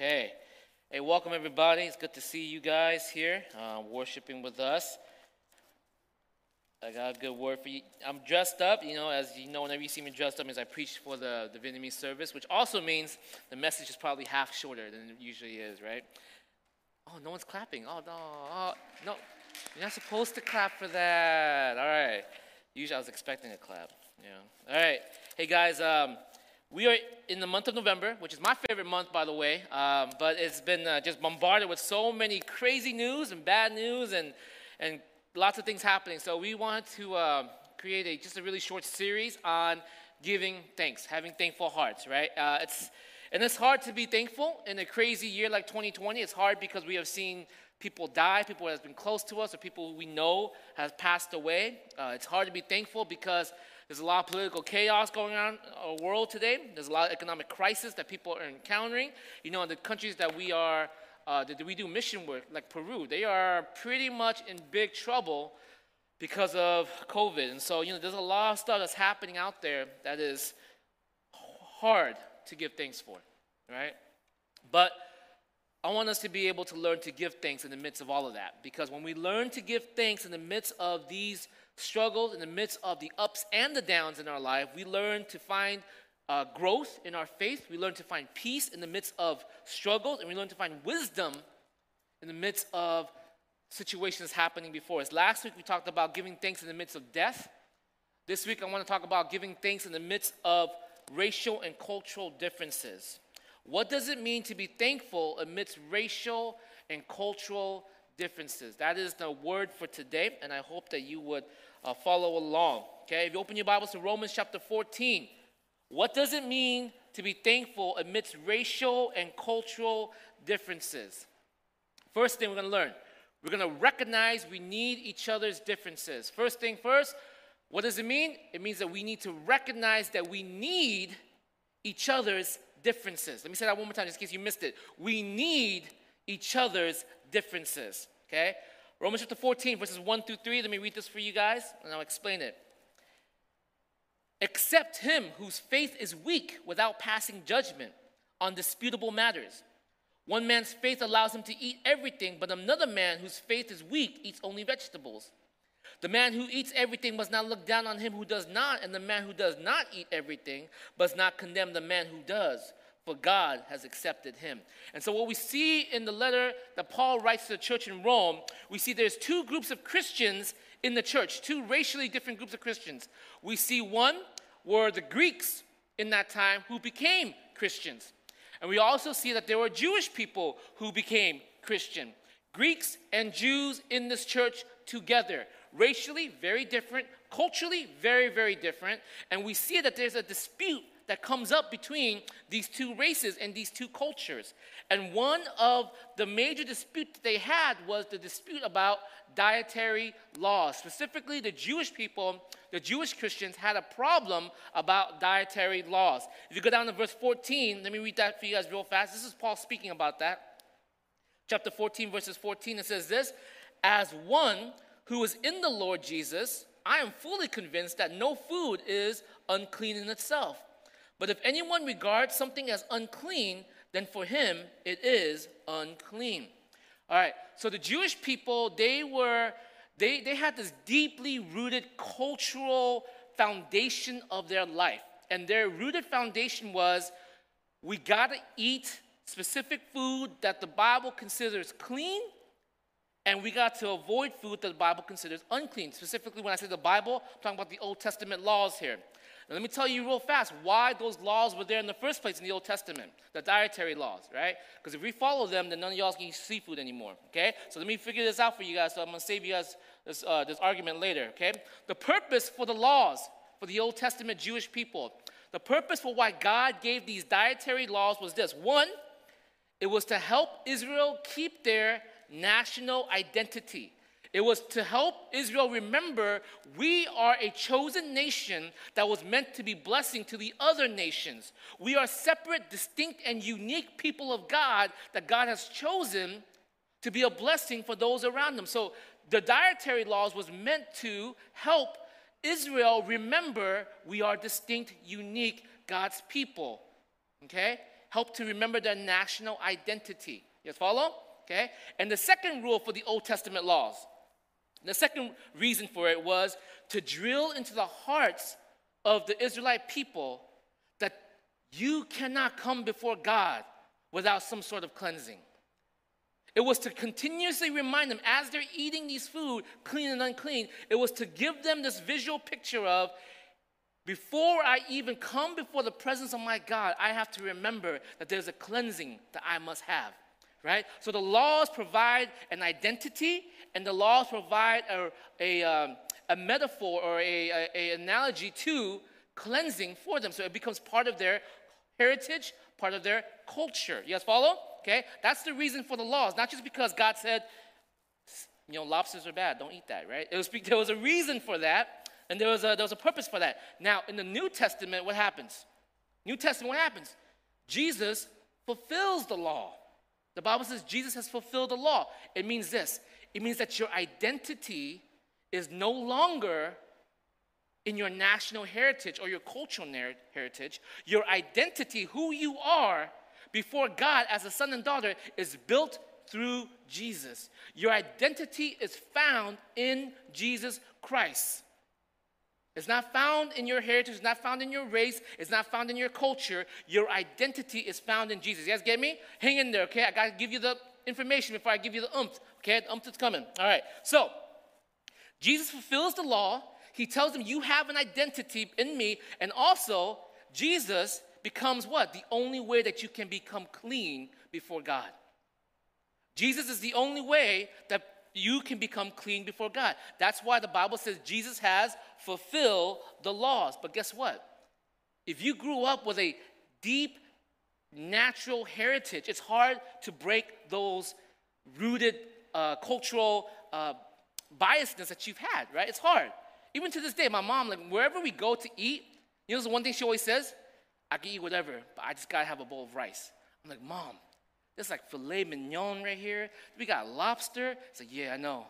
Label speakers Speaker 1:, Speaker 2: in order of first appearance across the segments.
Speaker 1: Okay. Hey, welcome everybody. It's good to see you guys here uh, worshiping with us. I got a good word for you. I'm dressed up, you know, as you know, whenever you see me dressed up, means I preach for the, the Vietnamese service, which also means the message is probably half shorter than it usually is, right? Oh, no one's clapping. Oh, no. Oh, no. You're not supposed to clap for that. All right. Usually I was expecting a clap. Yeah. All right. Hey, guys. Um, we are in the month of November, which is my favorite month, by the way, um, but it's been uh, just bombarded with so many crazy news and bad news and, and lots of things happening. So we want to uh, create a, just a really short series on giving thanks, having thankful hearts, right? Uh, it's, and it's hard to be thankful in a crazy year like 2020. It's hard because we have seen people die, people that have been close to us, or people we know has passed away. Uh, it's hard to be thankful because there's a lot of political chaos going on in our world today. There's a lot of economic crisis that people are encountering. You know, in the countries that we are, uh, that we do mission work, like Peru, they are pretty much in big trouble because of COVID. And so, you know, there's a lot of stuff that's happening out there that is hard to give thanks for, right? But I want us to be able to learn to give thanks in the midst of all of that. Because when we learn to give thanks in the midst of these struggles, in the midst of the ups and the downs in our life, we learn to find uh, growth in our faith. We learn to find peace in the midst of struggles, and we learn to find wisdom in the midst of situations happening before us. Last week we talked about giving thanks in the midst of death. This week I want to talk about giving thanks in the midst of racial and cultural differences. What does it mean to be thankful amidst racial and cultural differences? That is the word for today, and I hope that you would uh, follow along. Okay, if you open your Bibles to Romans chapter 14, what does it mean to be thankful amidst racial and cultural differences? First thing we're going to learn, we're going to recognize we need each other's differences. First thing first, what does it mean? It means that we need to recognize that we need each other's differences. Let me say that one more time just in case you missed it. We need each other's differences. Okay? Romans chapter 14, verses 1 through 3. Let me read this for you guys, and I'll explain it. Accept him whose faith is weak without passing judgment on disputable matters. One man's faith allows him to eat everything, but another man whose faith is weak eats only vegetables. The man who eats everything must not look down on him who does not, and the man who does not eat everything must not condemn the man who does for God has accepted him. And so, what we see in the letter that Paul writes to the church in Rome, we see there's two groups of Christians in the church, two racially different groups of Christians. We see one were the Greeks in that time who became Christians. And we also see that there were Jewish people who became Christian. Greeks and Jews in this church together. Racially, very different. Culturally, very, very different. And we see that there's a dispute that comes up between these two races and these two cultures. And one of the major disputes they had was the dispute about dietary laws. Specifically, the Jewish people, the Jewish Christians, had a problem about dietary laws. If you go down to verse 14, let me read that for you guys real fast. This is Paul speaking about that. Chapter 14, verses 14, it says this As one who is in the Lord Jesus, I am fully convinced that no food is unclean in itself but if anyone regards something as unclean, then for him it is unclean. All right, so the Jewish people, they were, they, they had this deeply rooted cultural foundation of their life. And their rooted foundation was we gotta eat specific food that the Bible considers clean, and we got to avoid food that the Bible considers unclean. Specifically, when I say the Bible, I'm talking about the Old Testament laws here. Now, let me tell you real fast why those laws were there in the first place in the Old Testament, the dietary laws, right? Because if we follow them, then none of y'all can eat seafood anymore, okay? So let me figure this out for you guys. So I'm going to save you guys this, uh, this argument later, okay? The purpose for the laws for the Old Testament Jewish people, the purpose for why God gave these dietary laws was this one, it was to help Israel keep their national identity. It was to help Israel remember we are a chosen nation that was meant to be blessing to the other nations. We are separate, distinct, and unique people of God that God has chosen to be a blessing for those around them. So the dietary laws was meant to help Israel remember we are distinct, unique God's people. Okay? Help to remember their national identity. Yes, follow? Okay? And the second rule for the Old Testament laws, the second reason for it was to drill into the hearts of the Israelite people that you cannot come before God without some sort of cleansing. It was to continuously remind them as they're eating these food, clean and unclean, it was to give them this visual picture of before I even come before the presence of my God, I have to remember that there's a cleansing that I must have, right? So the laws provide an identity, and the laws provide a, a, um, a metaphor or a, a, analogy to cleansing for them. So it becomes part of their heritage, part of their culture. You guys follow? Okay? That's the reason for the laws, not just because God said, you know, lobsters are bad, don't eat that, right? It was, there was a reason for that, and there was, a, there was a purpose for that. Now, in the New Testament, what happens? New Testament, what happens? Jesus fulfills the law. The Bible says Jesus has fulfilled the law. It means this it means that your identity is no longer in your national heritage or your cultural heritage. Your identity, who you are before God as a son and daughter, is built through Jesus. Your identity is found in Jesus Christ. It's not found in your heritage, it's not found in your race, it's not found in your culture. Your identity is found in Jesus. You guys get me? Hang in there, okay? I gotta give you the information before I give you the umph. Okay, the umph is coming. All right. So Jesus fulfills the law. He tells them, You have an identity in me. And also, Jesus becomes what? The only way that you can become clean before God. Jesus is the only way that you can become clean before God. That's why the Bible says Jesus has fulfilled the laws. But guess what? If you grew up with a deep natural heritage, it's hard to break those rooted uh, cultural uh, biasness that you've had, right? It's hard. Even to this day, my mom, like wherever we go to eat, you know the one thing she always says? I can eat whatever, but I just gotta have a bowl of rice. I'm like, Mom, there's like filet mignon right here. We got lobster. It's like, yeah, I know,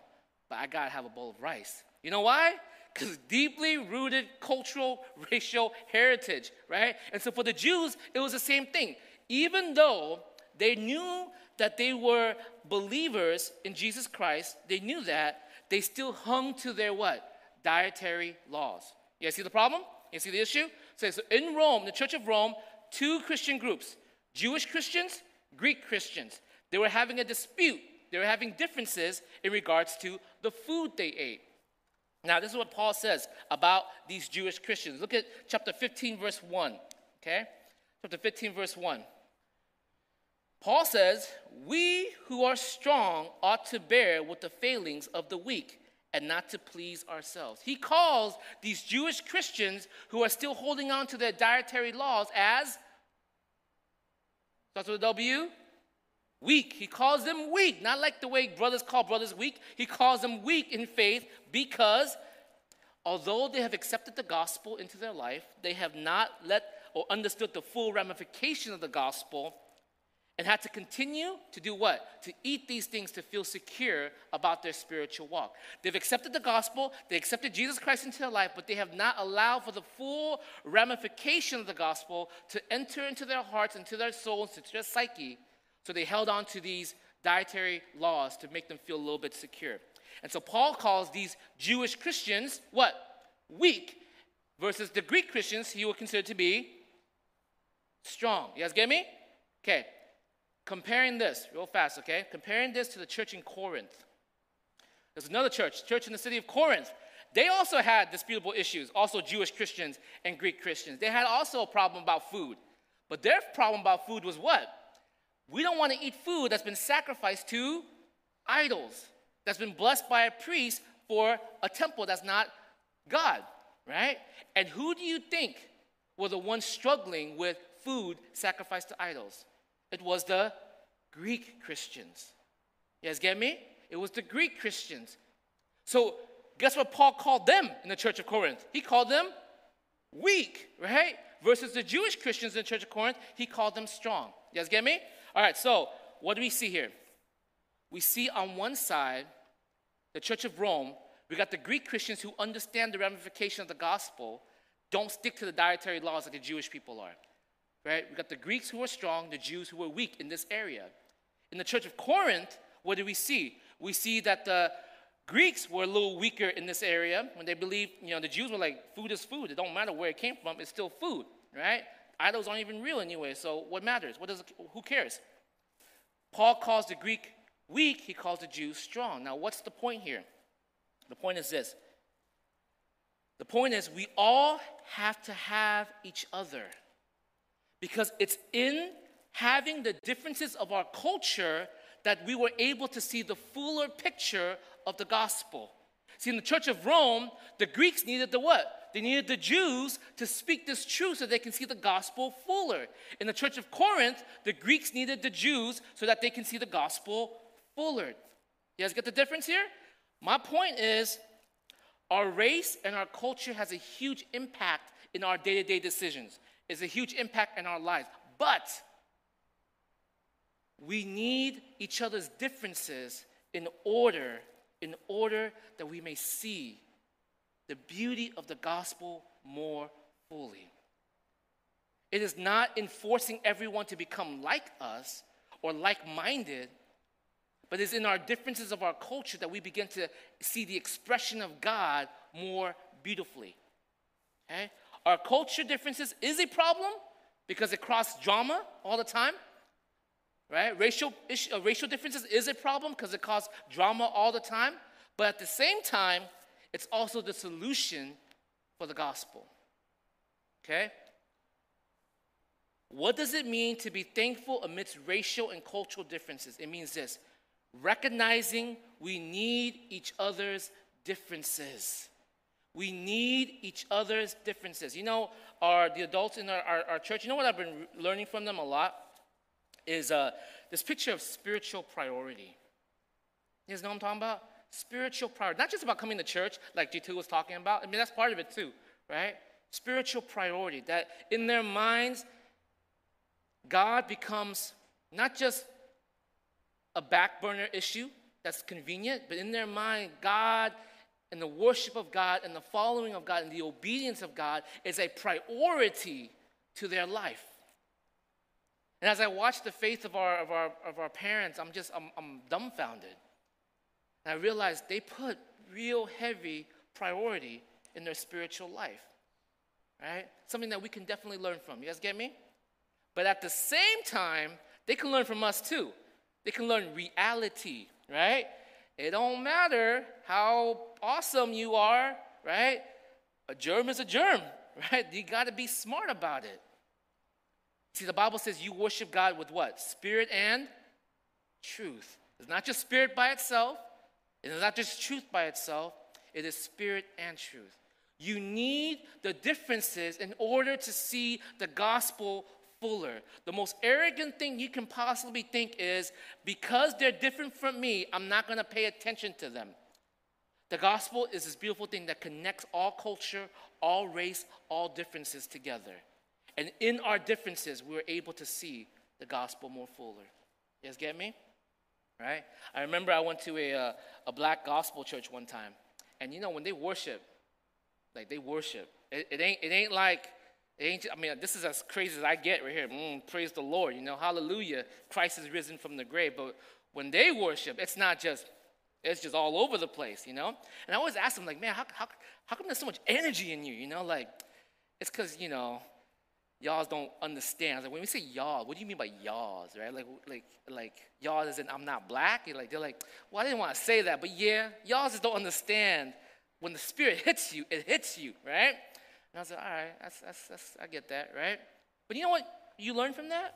Speaker 1: but I gotta have a bowl of rice. You know why? Because deeply rooted cultural, racial heritage, right? And so for the Jews, it was the same thing. Even though they knew that they were believers in Jesus Christ, they knew that, they still hung to their what? Dietary laws. You see the problem? You see the issue? So, so in Rome, the Church of Rome, two Christian groups Jewish Christians, Greek Christians. They were having a dispute. They were having differences in regards to the food they ate. Now, this is what Paul says about these Jewish Christians. Look at chapter 15, verse 1. Okay? Chapter 15, verse 1. Paul says, We who are strong ought to bear with the failings of the weak and not to please ourselves. He calls these Jewish Christians who are still holding on to their dietary laws as, starts with a W, weak. He calls them weak, not like the way brothers call brothers weak. He calls them weak in faith because although they have accepted the gospel into their life, they have not let or understood the full ramification of the gospel and had to continue to do what? To eat these things to feel secure about their spiritual walk. They've accepted the gospel, they accepted Jesus Christ into their life, but they have not allowed for the full ramification of the gospel to enter into their hearts, into their souls, into their psyche. So they held on to these dietary laws to make them feel a little bit secure. And so Paul calls these Jewish Christians what? Weak, versus the Greek Christians he would consider to be strong. You guys get me? Okay, Comparing this, real fast, okay? Comparing this to the church in Corinth. There's another church, church in the city of Corinth. They also had disputable issues, also Jewish Christians and Greek Christians. They had also a problem about food. But their problem about food was what? We don't want to eat food that's been sacrificed to idols, that's been blessed by a priest for a temple that's not God, right? And who do you think were the ones struggling with food sacrificed to idols? It was the Greek Christians. You guys get me? It was the Greek Christians. So, guess what Paul called them in the church of Corinth? He called them weak, right? Versus the Jewish Christians in the church of Corinth, he called them strong. You guys get me? All right, so what do we see here? We see on one side, the church of Rome, we got the Greek Christians who understand the ramification of the gospel, don't stick to the dietary laws like the Jewish people are right? We got the Greeks who were strong, the Jews who were weak in this area. In the church of Corinth, what do we see? We see that the Greeks were a little weaker in this area when they believed, you know, the Jews were like, food is food. It don't matter where it came from, it's still food, right? Idols aren't even real anyway, so what matters? What does, who cares? Paul calls the Greek weak, he calls the Jews strong. Now, what's the point here? The point is this the point is, we all have to have each other because it's in having the differences of our culture that we were able to see the fuller picture of the gospel. See, in the church of Rome, the Greeks needed the what? They needed the Jews to speak this truth so they can see the gospel fuller. In the church of Corinth, the Greeks needed the Jews so that they can see the gospel fuller. You guys get the difference here? My point is, our race and our culture has a huge impact in our day to day decisions, it's a huge impact in our lives. But we need each other's differences in order in order that we may see the beauty of the gospel more fully. It is not enforcing everyone to become like us or like minded, but it's in our differences of our culture that we begin to see the expression of God more beautifully. Okay? Our culture differences is a problem because it crosses drama all the time. Right? Racial, issue, uh, racial differences is a problem because it causes drama all the time. But at the same time, it's also the solution for the gospel. Okay? What does it mean to be thankful amidst racial and cultural differences? It means this recognizing we need each other's differences. We need each other's differences. You know, our, the adults in our, our, our church, you know what I've been learning from them a lot? Is uh, this picture of spiritual priority. You guys know what I'm talking about? Spiritual priority. Not just about coming to church, like G2 was talking about. I mean, that's part of it too, right? Spiritual priority. That in their minds, God becomes not just a back burner issue that's convenient, but in their mind, God and the worship of God and the following of God and the obedience of God is a priority to their life. And as I watch the faith of our, of our, of our parents, I'm just, I'm, I'm dumbfounded. And I realize they put real heavy priority in their spiritual life, right? Something that we can definitely learn from. You guys get me? But at the same time, they can learn from us too. They can learn reality, right? It don't matter how awesome you are, right? A germ is a germ, right? You got to be smart about it. See, the Bible says you worship God with what? Spirit and truth. It's not just spirit by itself, it is not just truth by itself, it is spirit and truth. You need the differences in order to see the gospel fuller. The most arrogant thing you can possibly think is because they're different from me, I'm not going to pay attention to them. The gospel is this beautiful thing that connects all culture, all race, all differences together. And in our differences, we're able to see the gospel more fuller. You guys get me? Right? I remember I went to a, uh, a black gospel church one time. And you know, when they worship, like they worship, it, it ain't, it ain't like I mean, this is as crazy as I get right here. Mm, praise the Lord. You know, hallelujah. Christ is risen from the grave. But when they worship, it's not just, it's just all over the place, you know? And I always ask them, like, man, how, how, how come there's so much energy in you, you know? Like, it's because, you know, y'all don't understand. Like, when we say y'all, what do you mean by y'all, right? Like, like, like y'all is in I'm not black. You're like, they're like, well, I didn't want to say that. But yeah, y'all just don't understand. When the Spirit hits you, it hits you, right? And I was like, all right, that's, that's, that's, I get that, right? But you know what you learn from that?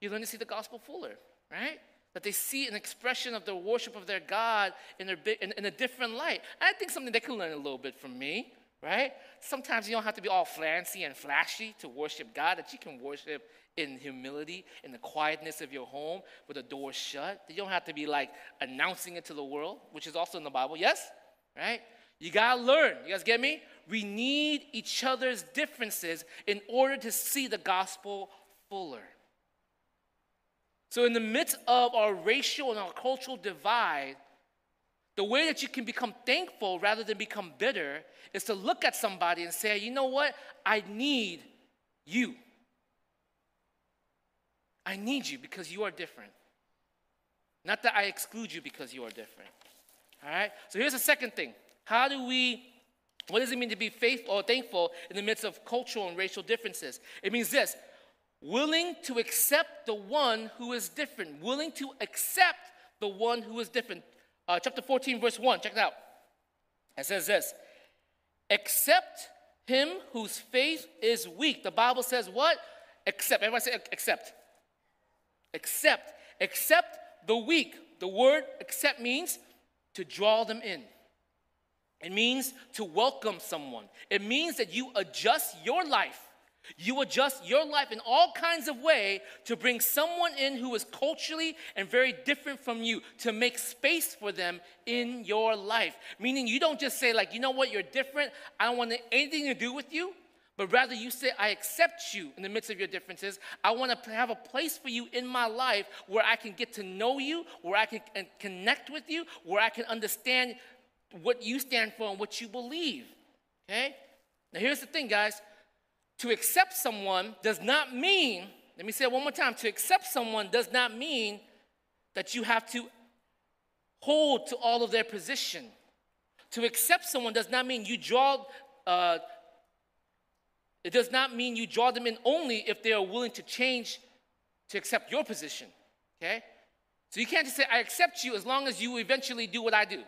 Speaker 1: You learn to see the gospel fuller, right? That they see an expression of the worship of their God in, their, in, in a different light. I think something they can learn a little bit from me, right? Sometimes you don't have to be all fancy and flashy to worship God, that you can worship in humility, in the quietness of your home with the door shut. You don't have to be like announcing it to the world, which is also in the Bible, yes? Right? You gotta learn. You guys get me? We need each other's differences in order to see the gospel fuller. So, in the midst of our racial and our cultural divide, the way that you can become thankful rather than become bitter is to look at somebody and say, you know what? I need you. I need you because you are different. Not that I exclude you because you are different. All right? So here's the second thing. How do we, what does it mean to be faithful or thankful in the midst of cultural and racial differences? It means this willing to accept the one who is different, willing to accept the one who is different. Uh, chapter 14, verse 1, check it out. It says this Accept him whose faith is weak. The Bible says what? Accept. Everybody say accept. Accept. Accept the weak. The word accept means to draw them in. It means to welcome someone. It means that you adjust your life. You adjust your life in all kinds of way to bring someone in who is culturally and very different from you to make space for them in your life. Meaning you don't just say like, "You know what? You're different. I don't want anything to do with you." but rather you say, I accept you in the midst of your differences. I want to have a place for you in my life where I can get to know you, where I can connect with you, where I can understand what you stand for and what you believe. Okay? Now, here's the thing, guys. To accept someone does not mean, let me say it one more time, to accept someone does not mean that you have to hold to all of their position. To accept someone does not mean you draw uh, it does not mean you draw them in only if they are willing to change to accept your position. Okay? So you can't just say, I accept you as long as you eventually do what I do.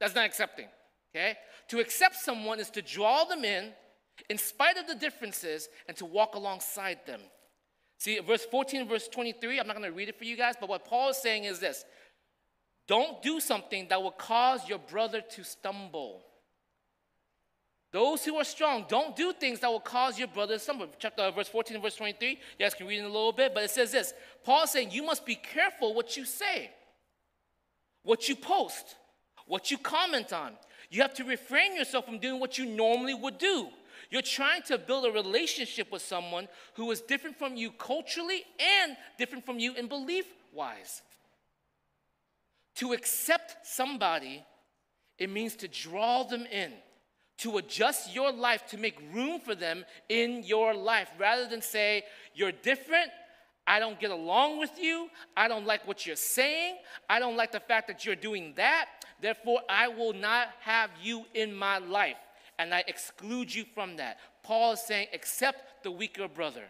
Speaker 1: That's not accepting. Okay? To accept someone is to draw them in in spite of the differences and to walk alongside them. See, verse 14 verse 23, I'm not to read it for you guys, but what Paul is saying is this Don't do something that will cause your brother to stumble. Those who are strong, don't do things that will cause your brother to stumble. Chapter uh, verse 14 and verse 23. You guys can read in a little bit, but it says this. Paul is saying you must be careful what you say, what you post, what you comment on. You have to refrain yourself from doing what you normally would do. You're trying to build a relationship with someone who is different from you culturally and different from you in belief wise. To accept somebody, it means to draw them in to adjust your life to make room for them in your life rather than say, You're different. I don't get along with you. I don't like what you're saying. I don't like the fact that you're doing that. Therefore, I will not have you in my life. And I exclude you from that. Paul is saying, accept the weaker brother,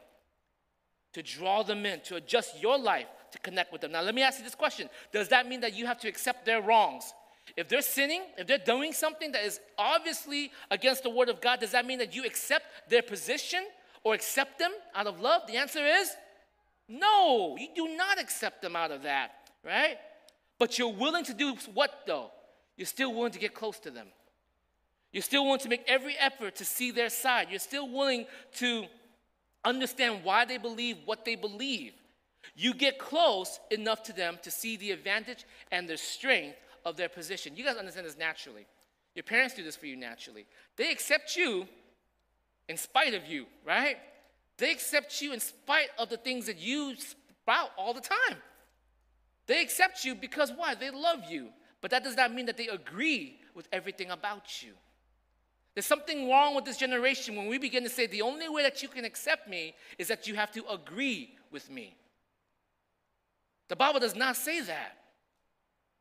Speaker 1: to draw them in, to adjust your life to connect with them. Now, let me ask you this question Does that mean that you have to accept their wrongs? If they're sinning, if they're doing something that is obviously against the word of God, does that mean that you accept their position or accept them out of love? The answer is no, you do not accept them out of that, right? But you're willing to do what though? You're still willing to get close to them. You're still willing to make every effort to see their side. You're still willing to understand why they believe what they believe. You get close enough to them to see the advantage and the strength of their position. You guys understand this naturally. Your parents do this for you naturally. They accept you in spite of you, right? They accept you in spite of the things that you spout all the time. They accept you because why? They love you. But that does not mean that they agree with everything about you. There's something wrong with this generation when we begin to say the only way that you can accept me is that you have to agree with me. The Bible does not say that.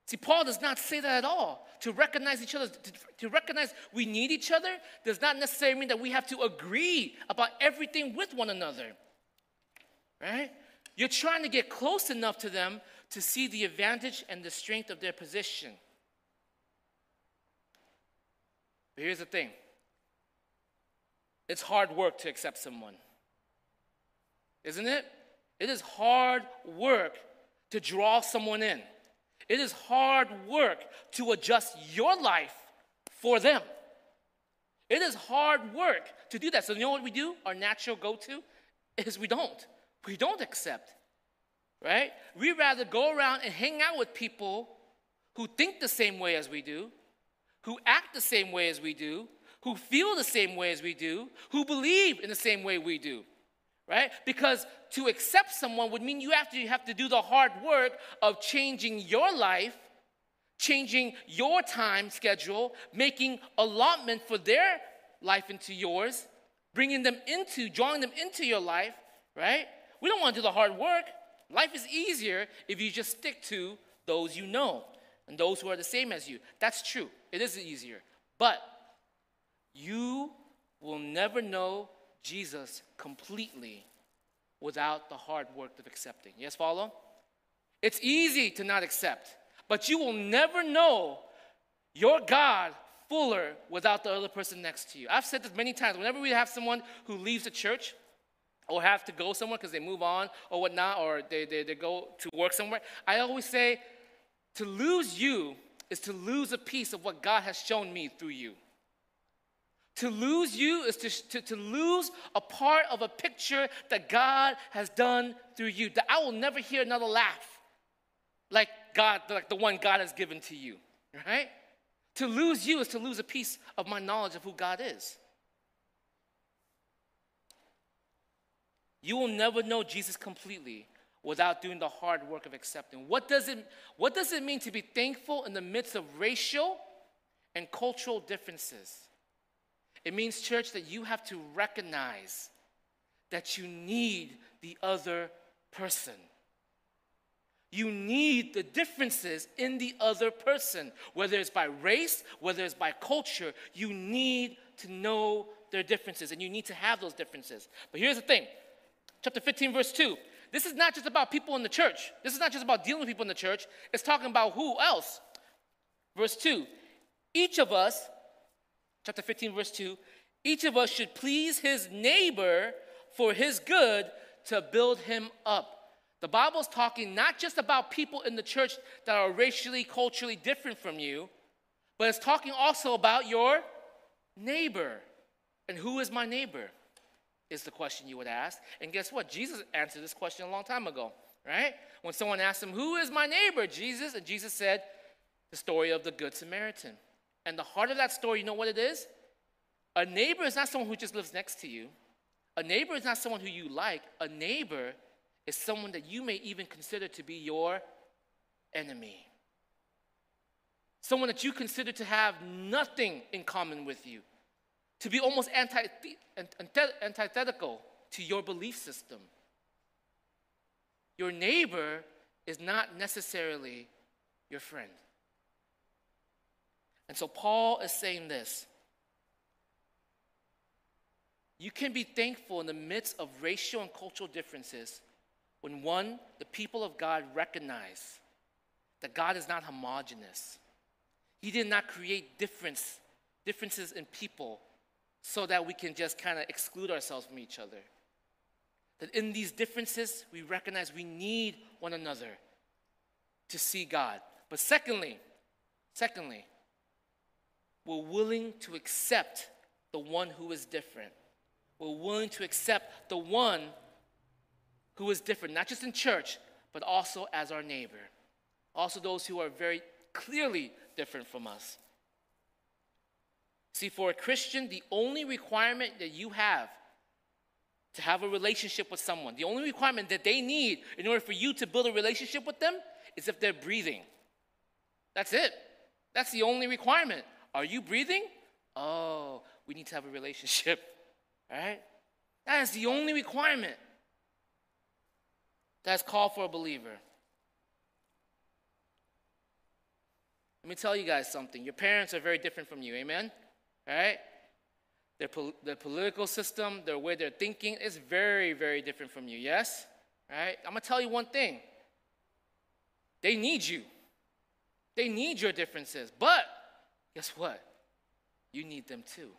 Speaker 1: See, Paul does not say that at all. To recognize each other, to, to, recognize we need each other, does not necessarily mean that we have to agree about everything with one another. Right? You're trying to get close enough to them to see the advantage and the strength of their position. But here's the thing it's hard work to accept someone, isn't it? It is hard work to draw someone in. It is hard work to adjust your life for them. It is hard work to do that. So, you know what we do? Our natural go to is we don't. We don't accept, right? We rather go around and hang out with people who think the same way as we do, who act the same way as we do, who feel the same way as we do, who believe in the same way we do right? Because to accept someone would mean you have to, you have to do the hard work of changing your life, changing your time schedule, making allotment for their life into yours, bringing them into, drawing them into your life, right? We don't want to do the hard work. Life is easier if you just stick to those you know and those who are the same as you. That's true. It is easier. But you will never know Jesus completely without the hard work of accepting. Yes, follow? It's easy to not accept, but you will never know your God fuller without the other person next to you. I've said this many times. Whenever we have someone who leaves the church or have to go somewhere because they move on or whatnot, or they, they, they go to work somewhere, I always say, to lose you is to lose a piece of what God has shown me through you. To lose you is to, to, to, lose a part of a picture that God has done through you. That I will never hear another laugh like God, like the one God has given to you, right? To lose you is to lose a piece of my knowledge of who God is. You will never know Jesus completely without doing the hard work of accepting. What does it, what does it mean to be thankful in the midst of racial and cultural differences? It means, church, that you have to recognize that you need the other person. You need the differences in the other person, whether it's by race, whether it's by culture. You need to know their differences and you need to have those differences. But here's the thing chapter 15, verse 2. This is not just about people in the church. This is not just about dealing with people in the church. It's talking about who else. Verse 2 Each of us chapter 15, verse 2 each of us should please his neighbor for his good to build him up. The Bible's talking not just about people in the church that are racially, culturally different from you, but it's talking also about your neighbor. And who is my neighbor? Is the question you would ask. And guess what? Jesus answered this question a long time ago, right? When someone asked him, Who is my neighbor? Jesus, and Jesus said, The story of the Good Samaritan. And the heart of that story, you know what it is? A neighbor is not someone who just lives next to you. A neighbor is not someone who you like. A neighbor is someone that you may even consider to be your enemy. Someone that you consider to have nothing in common with you, to be almost antithetical to your belief system. Your neighbor is not necessarily your friend. And so Paul is saying this. You can be thankful in the midst of racial and cultural differences when one, the people of God recognize that God is not homogenous. He did not create difference, differences in people so that we can just kind of exclude ourselves from each other. That in these differences, we recognize we need one another to see God. But secondly, secondly, we're willing to accept the one who is different. We're willing to accept the one who is different, not just in church, but also as our neighbor. Also, those who are very clearly different from us. See, for a Christian, the only requirement that you have to have a relationship with someone, the only requirement that they need in order for you to build a relationship with them is if they're breathing. That's it. That's the only requirement. Are you breathing? Oh, we need to have a relationship. All right? That is the only requirement that's called for a believer. Let me tell you guys something. Your parents are very different from you, amen? All right? Their, pol- their political system, their way they're thinking is very, very different from you, yes? Right? I'm going to tell you one thing. They need you. They need your differences. But guess what? You need them too.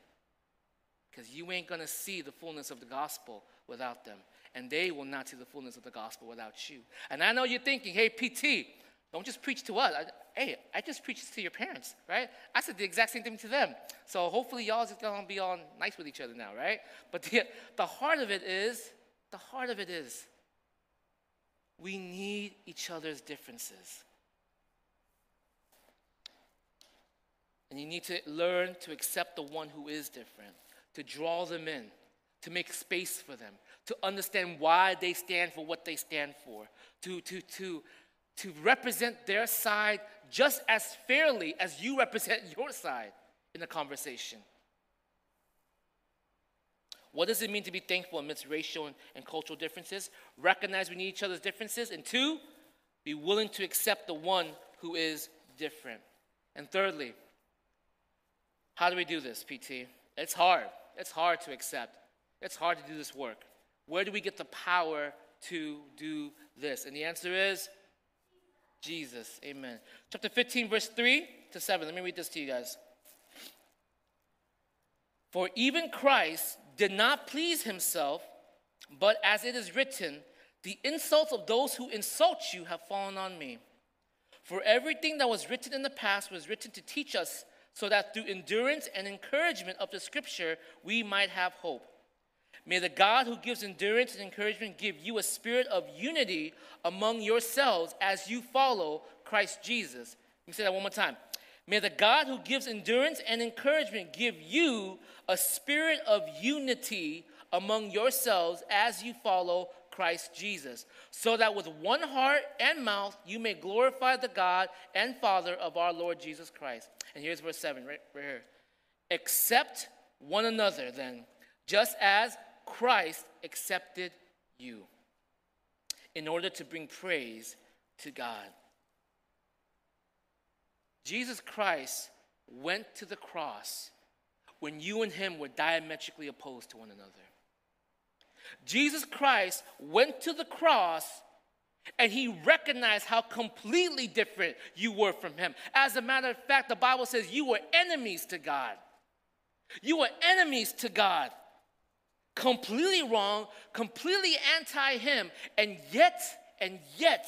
Speaker 1: Because you ain't going to see the fullness of the gospel without them. And they will not see the fullness of the gospel without you. And I know you're thinking, hey, PT, don't just preach to us. I, hey, I just preached to your parents, right? I said the exact same thing to them. So hopefully y'all going to be all nice with each other now, right? But the, the heart of it is, the heart of it is, we need each other's differences. And you need to learn to accept the one who is different, to draw them in, to make space for them, to understand why they stand for what they stand for, to, to, to, to represent their side just as fairly as you represent your side in the conversation. What does it mean to be thankful amidst racial and, and cultural differences? Recognize we need each other's differences. And two, be willing to accept the one who is different. And thirdly, how do we do this, PT? It's hard. It's hard to accept. It's hard to do this work. Where do we get the power to do this? And the answer is Jesus. Amen. Chapter 15, verse 3 to 7. Let me read this to you guys. For even Christ did not please himself, but as it is written, the insults of those who insult you have fallen on me. For everything that was written in the past was written to teach us, so that through endurance and encouragement of the scripture we might have hope. May the God who gives endurance and encouragement give you a spirit of unity among yourselves as you follow Christ Jesus. Let me say that one more time. May the God who gives endurance and encouragement give you a spirit of unity among yourselves as you follow Christ Jesus, so that with one heart and mouth you may glorify the God and Father of our Lord Jesus Christ. And here's verse 7 right, right here. Accept one another then, just as Christ accepted you, in order to bring praise to God. Jesus Christ went to the cross when you and him were diametrically opposed to one another. Jesus Christ went to the cross and he recognized how completely different you were from him. As a matter of fact, the Bible says you were enemies to God. You were enemies to God. Completely wrong, completely anti him, and yet, and yet,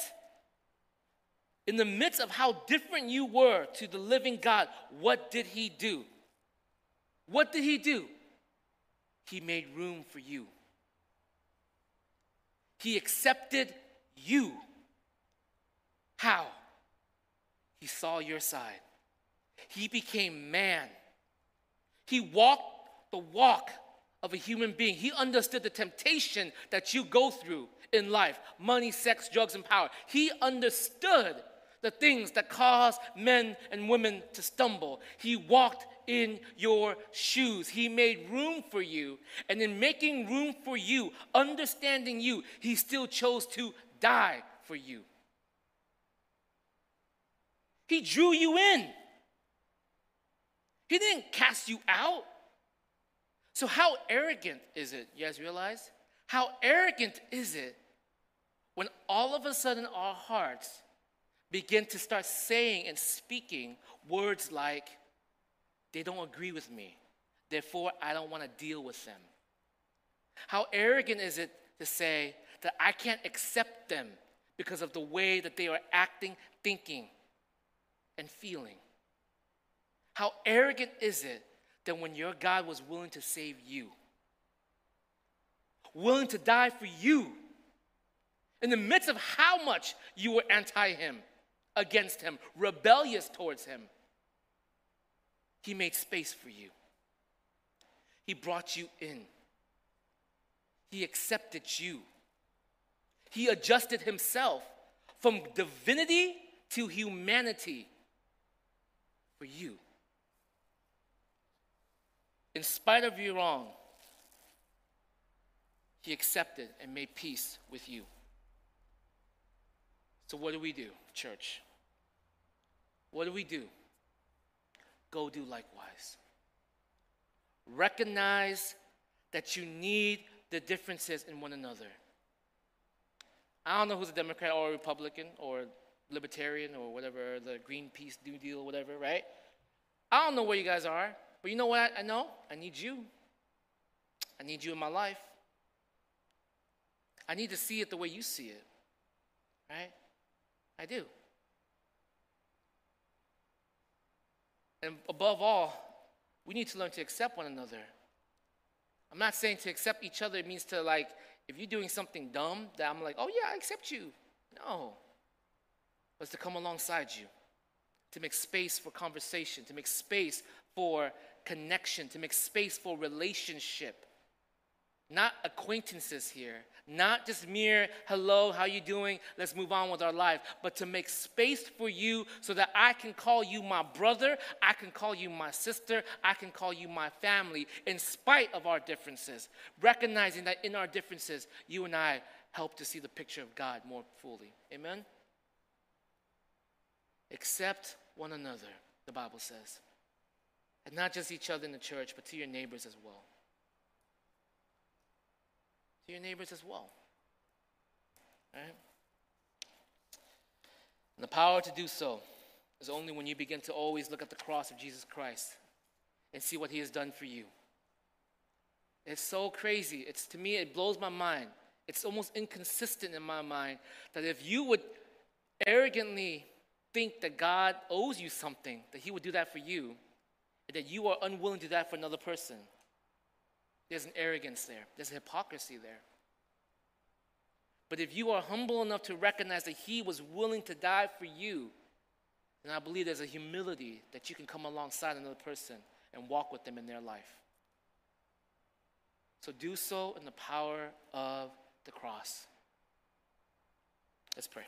Speaker 1: in the midst of how different you were to the living God, what did he do? What did he do? He made room for you. He accepted you. How? He saw your side. He became man. He walked the walk of a human being. He understood the temptation that you go through in life money, sex, drugs, and power. He understood the things that cause men and women to stumble. He walked in your shoes. He made room for you. And in making room for you, understanding you, He still chose to die for you. He drew you in. He didn't cast you out. So, how arrogant is it? You guys realize? How arrogant is it when all of a sudden our hearts begin to start saying and speaking words like, they don't agree with me, therefore I don't want to deal with them. How arrogant is it to say that I can't accept them because of the way that they are acting, thinking, and feeling? How arrogant is it that when your God was willing to save you, willing to die for you, in the midst of how much you were anti Him, against him, rebellious towards him. He made space for you. He brought you in. He accepted you. He adjusted himself from divinity to humanity for you. In spite of your wrong, he accepted and made peace with you. So, what do we do, church? What do we do? Go do likewise. Recognize that you need the differences in one another. I don't know who's a Democrat or a Republican or Libertarian or whatever, the Greenpeace New Deal, whatever, right? I don't know where you guys are, but you know what I know? I need you. I need you in my life. I need to see it the way you see it, right? I do. And above all, we need to learn to accept one another. I'm not saying to accept each other means to like, if you're doing something dumb, that I'm like, oh yeah, I accept you. No. But to come alongside you, to make space for conversation, to make space for connection, to make space for relationship. not acquaintances here, not just mere hello, how you doing? Let's move on with our life, but to make space for you so that I can call you my brother, I can call you my sister, I can call you my family in spite of our differences, recognizing that in our differences, you and I help to see the picture of God more fully. Amen. Accept one another, the Bible says. And not just each other in the church, but to your neighbors as well to your neighbors as well. Right? And the power to do so is only when you begin to always look at the cross of Jesus Christ and see what he has done for you. It's so crazy. It's to me it blows my mind. It's almost inconsistent in my mind that if you would arrogantly think that God owes you something, that he would do that for you, that you are unwilling to do that for another person. There's an arrogance there, there's a hypocrisy there. But if you are humble enough to recognize that He was willing to die for you, then I believe there's a humility that you can come alongside another person and walk with them in their life. So do so in the power of the cross. Let's pray.